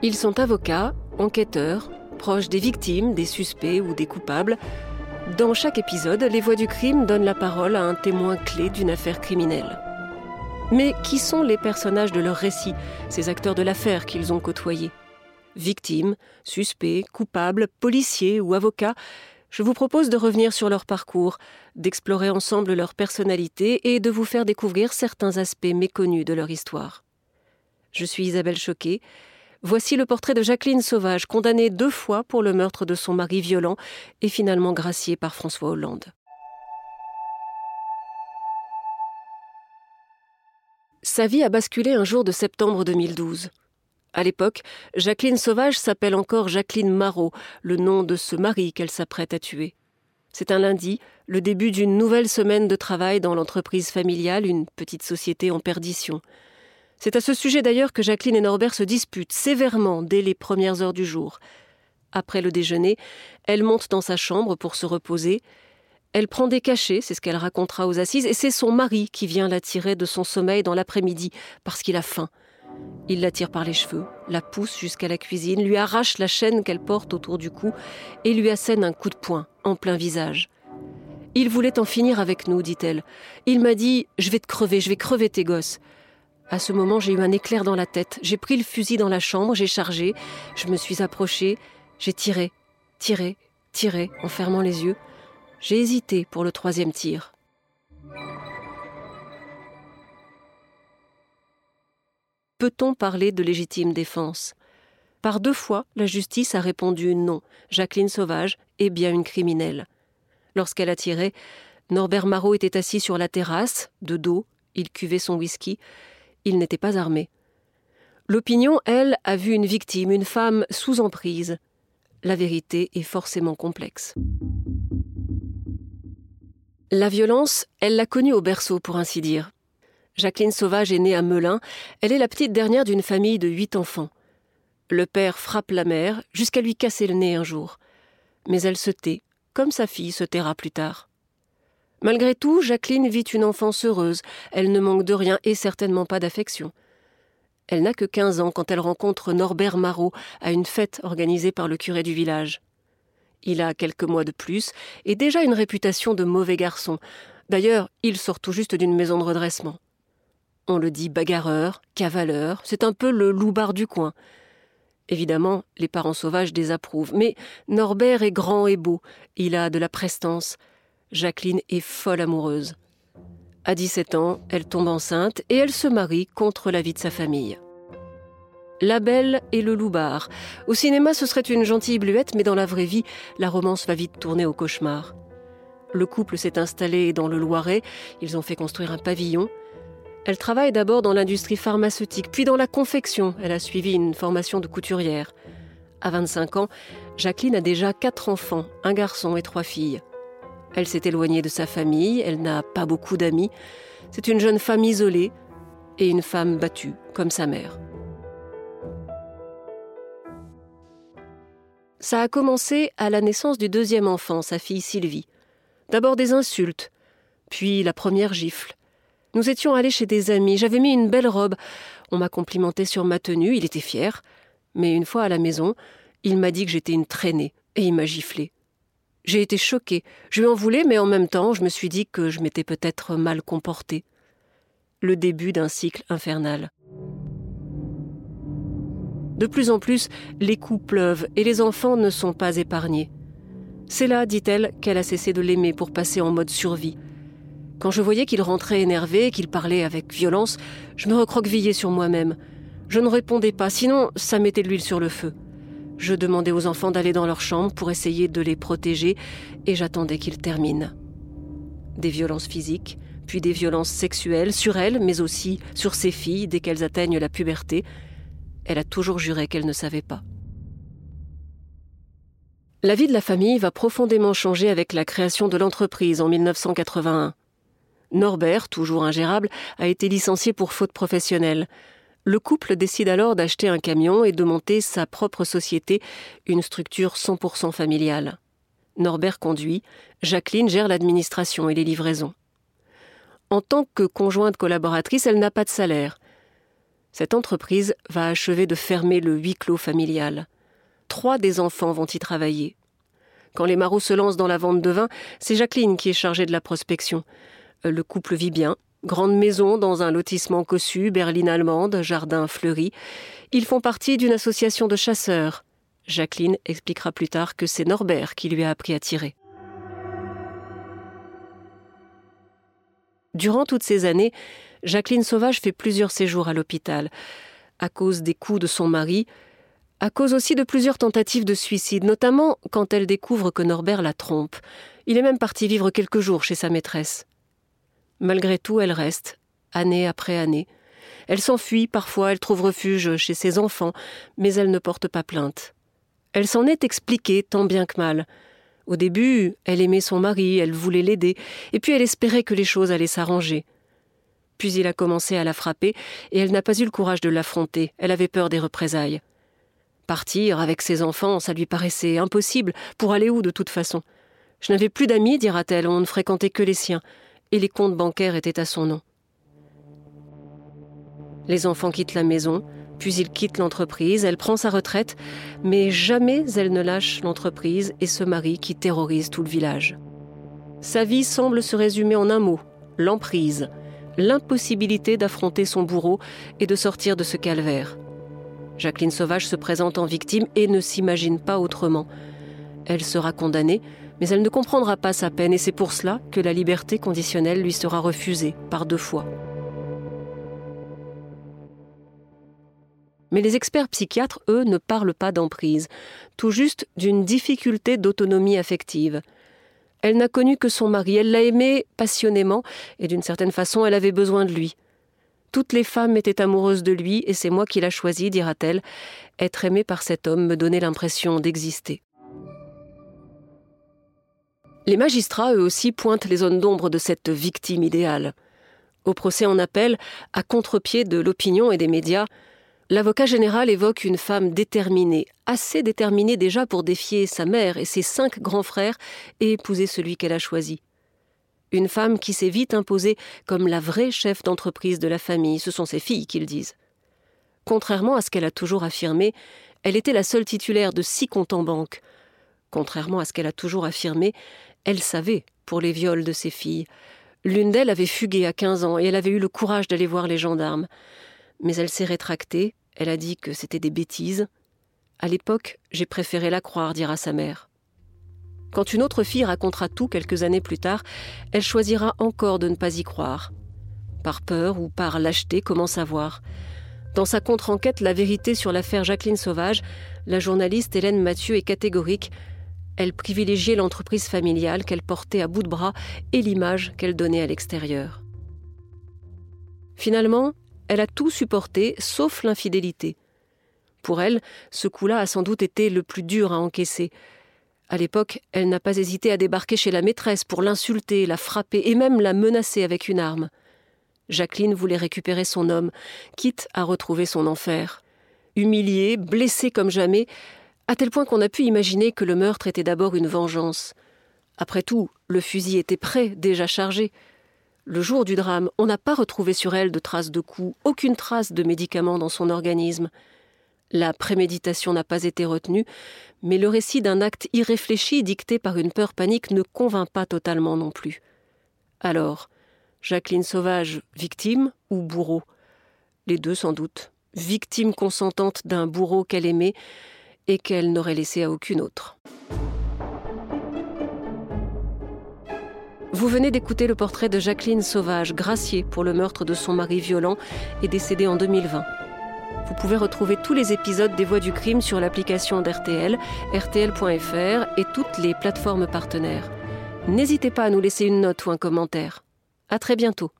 Ils sont avocats, enquêteurs, proches des victimes, des suspects ou des coupables. Dans chaque épisode, les voix du crime donnent la parole à un témoin clé d'une affaire criminelle. Mais qui sont les personnages de leur récit, ces acteurs de l'affaire qu'ils ont côtoyés? Victimes, suspects, coupables, policiers ou avocats, je vous propose de revenir sur leur parcours, d'explorer ensemble leur personnalité et de vous faire découvrir certains aspects méconnus de leur histoire. Je suis Isabelle Choquet. Voici le portrait de Jacqueline Sauvage, condamnée deux fois pour le meurtre de son mari violent et finalement graciée par François Hollande. Sa vie a basculé un jour de septembre 2012. À l'époque, Jacqueline Sauvage s'appelle encore Jacqueline Marot, le nom de ce mari qu'elle s'apprête à tuer. C'est un lundi, le début d'une nouvelle semaine de travail dans l'entreprise familiale, une petite société en perdition. C'est à ce sujet d'ailleurs que Jacqueline et Norbert se disputent sévèrement dès les premières heures du jour. Après le déjeuner, elle monte dans sa chambre pour se reposer. Elle prend des cachets, c'est ce qu'elle racontera aux assises, et c'est son mari qui vient la tirer de son sommeil dans l'après-midi parce qu'il a faim. Il la tire par les cheveux, la pousse jusqu'à la cuisine, lui arrache la chaîne qu'elle porte autour du cou et lui assène un coup de poing en plein visage. Il voulait en finir avec nous, dit-elle. Il m'a dit Je vais te crever, je vais crever tes gosses. À ce moment, j'ai eu un éclair dans la tête. J'ai pris le fusil dans la chambre, j'ai chargé, je me suis approchée, j'ai tiré, tiré, tiré, en fermant les yeux. J'ai hésité pour le troisième tir. Peut-on parler de légitime défense? Par deux fois, la justice a répondu non. Jacqueline Sauvage est bien une criminelle. Lorsqu'elle a tiré, Norbert Marot était assis sur la terrasse, de dos, il cuvait son whisky. Il n'était pas armé. L'opinion, elle, a vu une victime, une femme sous emprise. La vérité est forcément complexe. La violence, elle l'a connue au berceau, pour ainsi dire. Jacqueline Sauvage est née à Melun. Elle est la petite dernière d'une famille de huit enfants. Le père frappe la mère jusqu'à lui casser le nez un jour. Mais elle se tait, comme sa fille se taira plus tard. Malgré tout, Jacqueline vit une enfance heureuse. Elle ne manque de rien et certainement pas d'affection. Elle n'a que quinze ans quand elle rencontre Norbert Marot à une fête organisée par le curé du village. Il a quelques mois de plus et déjà une réputation de mauvais garçon. D'ailleurs, il sort tout juste d'une maison de redressement. On le dit bagarreur, cavaleur, c'est un peu le loupard du coin. Évidemment, les parents sauvages désapprouvent, mais Norbert est grand et beau, il a de la prestance. Jacqueline est folle amoureuse. À 17 ans, elle tombe enceinte et elle se marie contre l'avis de sa famille. La Belle et le Loupard. Au cinéma, ce serait une gentille bluette, mais dans la vraie vie, la romance va vite tourner au cauchemar. Le couple s'est installé dans le Loiret, ils ont fait construire un pavillon, elle travaille d'abord dans l'industrie pharmaceutique, puis dans la confection. Elle a suivi une formation de couturière. À 25 ans, Jacqueline a déjà quatre enfants, un garçon et trois filles. Elle s'est éloignée de sa famille, elle n'a pas beaucoup d'amis. C'est une jeune femme isolée et une femme battue, comme sa mère. Ça a commencé à la naissance du deuxième enfant, sa fille Sylvie. D'abord des insultes, puis la première gifle. Nous étions allés chez des amis, j'avais mis une belle robe. On m'a complimenté sur ma tenue, il était fier. Mais une fois à la maison, il m'a dit que j'étais une traînée, et il m'a giflé. J'ai été choquée. Je lui en voulais, mais en même temps, je me suis dit que je m'étais peut-être mal comportée. Le début d'un cycle infernal. De plus en plus, les coups pleuvent et les enfants ne sont pas épargnés. C'est là, dit-elle, qu'elle a cessé de l'aimer pour passer en mode survie. Quand je voyais qu'il rentrait énervé, qu'il parlait avec violence, je me recroquevillais sur moi-même. Je ne répondais pas, sinon ça mettait de l'huile sur le feu. Je demandais aux enfants d'aller dans leur chambre pour essayer de les protéger, et j'attendais qu'ils terminent. Des violences physiques, puis des violences sexuelles sur elle, mais aussi sur ses filles dès qu'elles atteignent la puberté. Elle a toujours juré qu'elle ne savait pas. La vie de la famille va profondément changer avec la création de l'entreprise en 1981. Norbert, toujours ingérable, a été licencié pour faute professionnelle. Le couple décide alors d'acheter un camion et de monter sa propre société, une structure 100% familiale. Norbert conduit, Jacqueline gère l'administration et les livraisons. En tant que conjointe collaboratrice, elle n'a pas de salaire. Cette entreprise va achever de fermer le huis clos familial. Trois des enfants vont y travailler. Quand les marauds se lancent dans la vente de vin, c'est Jacqueline qui est chargée de la prospection. Euh, le couple vit bien. Grande maison dans un lotissement cossu, berline allemande, jardin fleuri. Ils font partie d'une association de chasseurs. Jacqueline expliquera plus tard que c'est Norbert qui lui a appris à tirer. Durant toutes ces années, Jacqueline Sauvage fait plusieurs séjours à l'hôpital, à cause des coups de son mari, à cause aussi de plusieurs tentatives de suicide, notamment quand elle découvre que Norbert la trompe. Il est même parti vivre quelques jours chez sa maîtresse. Malgré tout, elle reste, année après année. Elle s'enfuit, parfois elle trouve refuge chez ses enfants, mais elle ne porte pas plainte. Elle s'en est expliquée tant bien que mal. Au début, elle aimait son mari, elle voulait l'aider, et puis elle espérait que les choses allaient s'arranger. Puis il a commencé à la frapper, et elle n'a pas eu le courage de l'affronter, elle avait peur des représailles. Partir avec ses enfants, ça lui paraissait impossible, pour aller où de toute façon? Je n'avais plus d'amis, dira-t-elle, on ne fréquentait que les siens, et les comptes bancaires étaient à son nom. Les enfants quittent la maison, puis il quitte l'entreprise, elle prend sa retraite, mais jamais elle ne lâche l'entreprise et ce mari qui terrorise tout le village. Sa vie semble se résumer en un mot, l'emprise, l'impossibilité d'affronter son bourreau et de sortir de ce calvaire. Jacqueline Sauvage se présente en victime et ne s'imagine pas autrement. Elle sera condamnée, mais elle ne comprendra pas sa peine et c'est pour cela que la liberté conditionnelle lui sera refusée par deux fois. Mais les experts psychiatres, eux, ne parlent pas d'emprise, tout juste d'une difficulté d'autonomie affective. Elle n'a connu que son mari, elle l'a aimé passionnément, et d'une certaine façon elle avait besoin de lui. Toutes les femmes étaient amoureuses de lui, et c'est moi qui l'a choisi, dira-t-elle. Être aimée par cet homme me donnait l'impression d'exister. Les magistrats, eux aussi, pointent les zones d'ombre de cette victime idéale. Au procès en appel, à contre-pied de l'opinion et des médias, L'avocat général évoque une femme déterminée, assez déterminée déjà pour défier sa mère et ses cinq grands frères et épouser celui qu'elle a choisi. Une femme qui s'est vite imposée comme la vraie chef d'entreprise de la famille, ce sont ses filles qu'ils disent. Contrairement à ce qu'elle a toujours affirmé, elle était la seule titulaire de six comptes en banque. Contrairement à ce qu'elle a toujours affirmé, elle savait pour les viols de ses filles. L'une d'elles avait fugué à 15 ans et elle avait eu le courage d'aller voir les gendarmes. Mais elle s'est rétractée, elle a dit que c'était des bêtises. À l'époque, j'ai préféré la croire, dira sa mère. Quand une autre fille racontera tout quelques années plus tard, elle choisira encore de ne pas y croire. Par peur ou par lâcheté, comment savoir? Dans sa contre-enquête La vérité sur l'affaire Jacqueline Sauvage, la journaliste Hélène Mathieu est catégorique. Elle privilégiait l'entreprise familiale qu'elle portait à bout de bras et l'image qu'elle donnait à l'extérieur. Finalement, elle a tout supporté, sauf l'infidélité. Pour elle, ce coup-là a sans doute été le plus dur à encaisser. À l'époque, elle n'a pas hésité à débarquer chez la maîtresse pour l'insulter, la frapper et même la menacer avec une arme. Jacqueline voulait récupérer son homme, quitte à retrouver son enfer. Humiliée, blessée comme jamais, à tel point qu'on a pu imaginer que le meurtre était d'abord une vengeance. Après tout, le fusil était prêt, déjà chargé. Le jour du drame, on n'a pas retrouvé sur elle de traces de coups, aucune trace de médicaments dans son organisme. La préméditation n'a pas été retenue, mais le récit d'un acte irréfléchi dicté par une peur panique ne convainc pas totalement non plus. Alors, Jacqueline Sauvage, victime ou bourreau? Les deux sans doute. Victime consentante d'un bourreau qu'elle aimait et qu'elle n'aurait laissé à aucune autre. Vous venez d'écouter le portrait de Jacqueline Sauvage, graciée pour le meurtre de son mari violent et décédée en 2020. Vous pouvez retrouver tous les épisodes des Voix du crime sur l'application d'RTL, rtl.fr et toutes les plateformes partenaires. N'hésitez pas à nous laisser une note ou un commentaire. À très bientôt.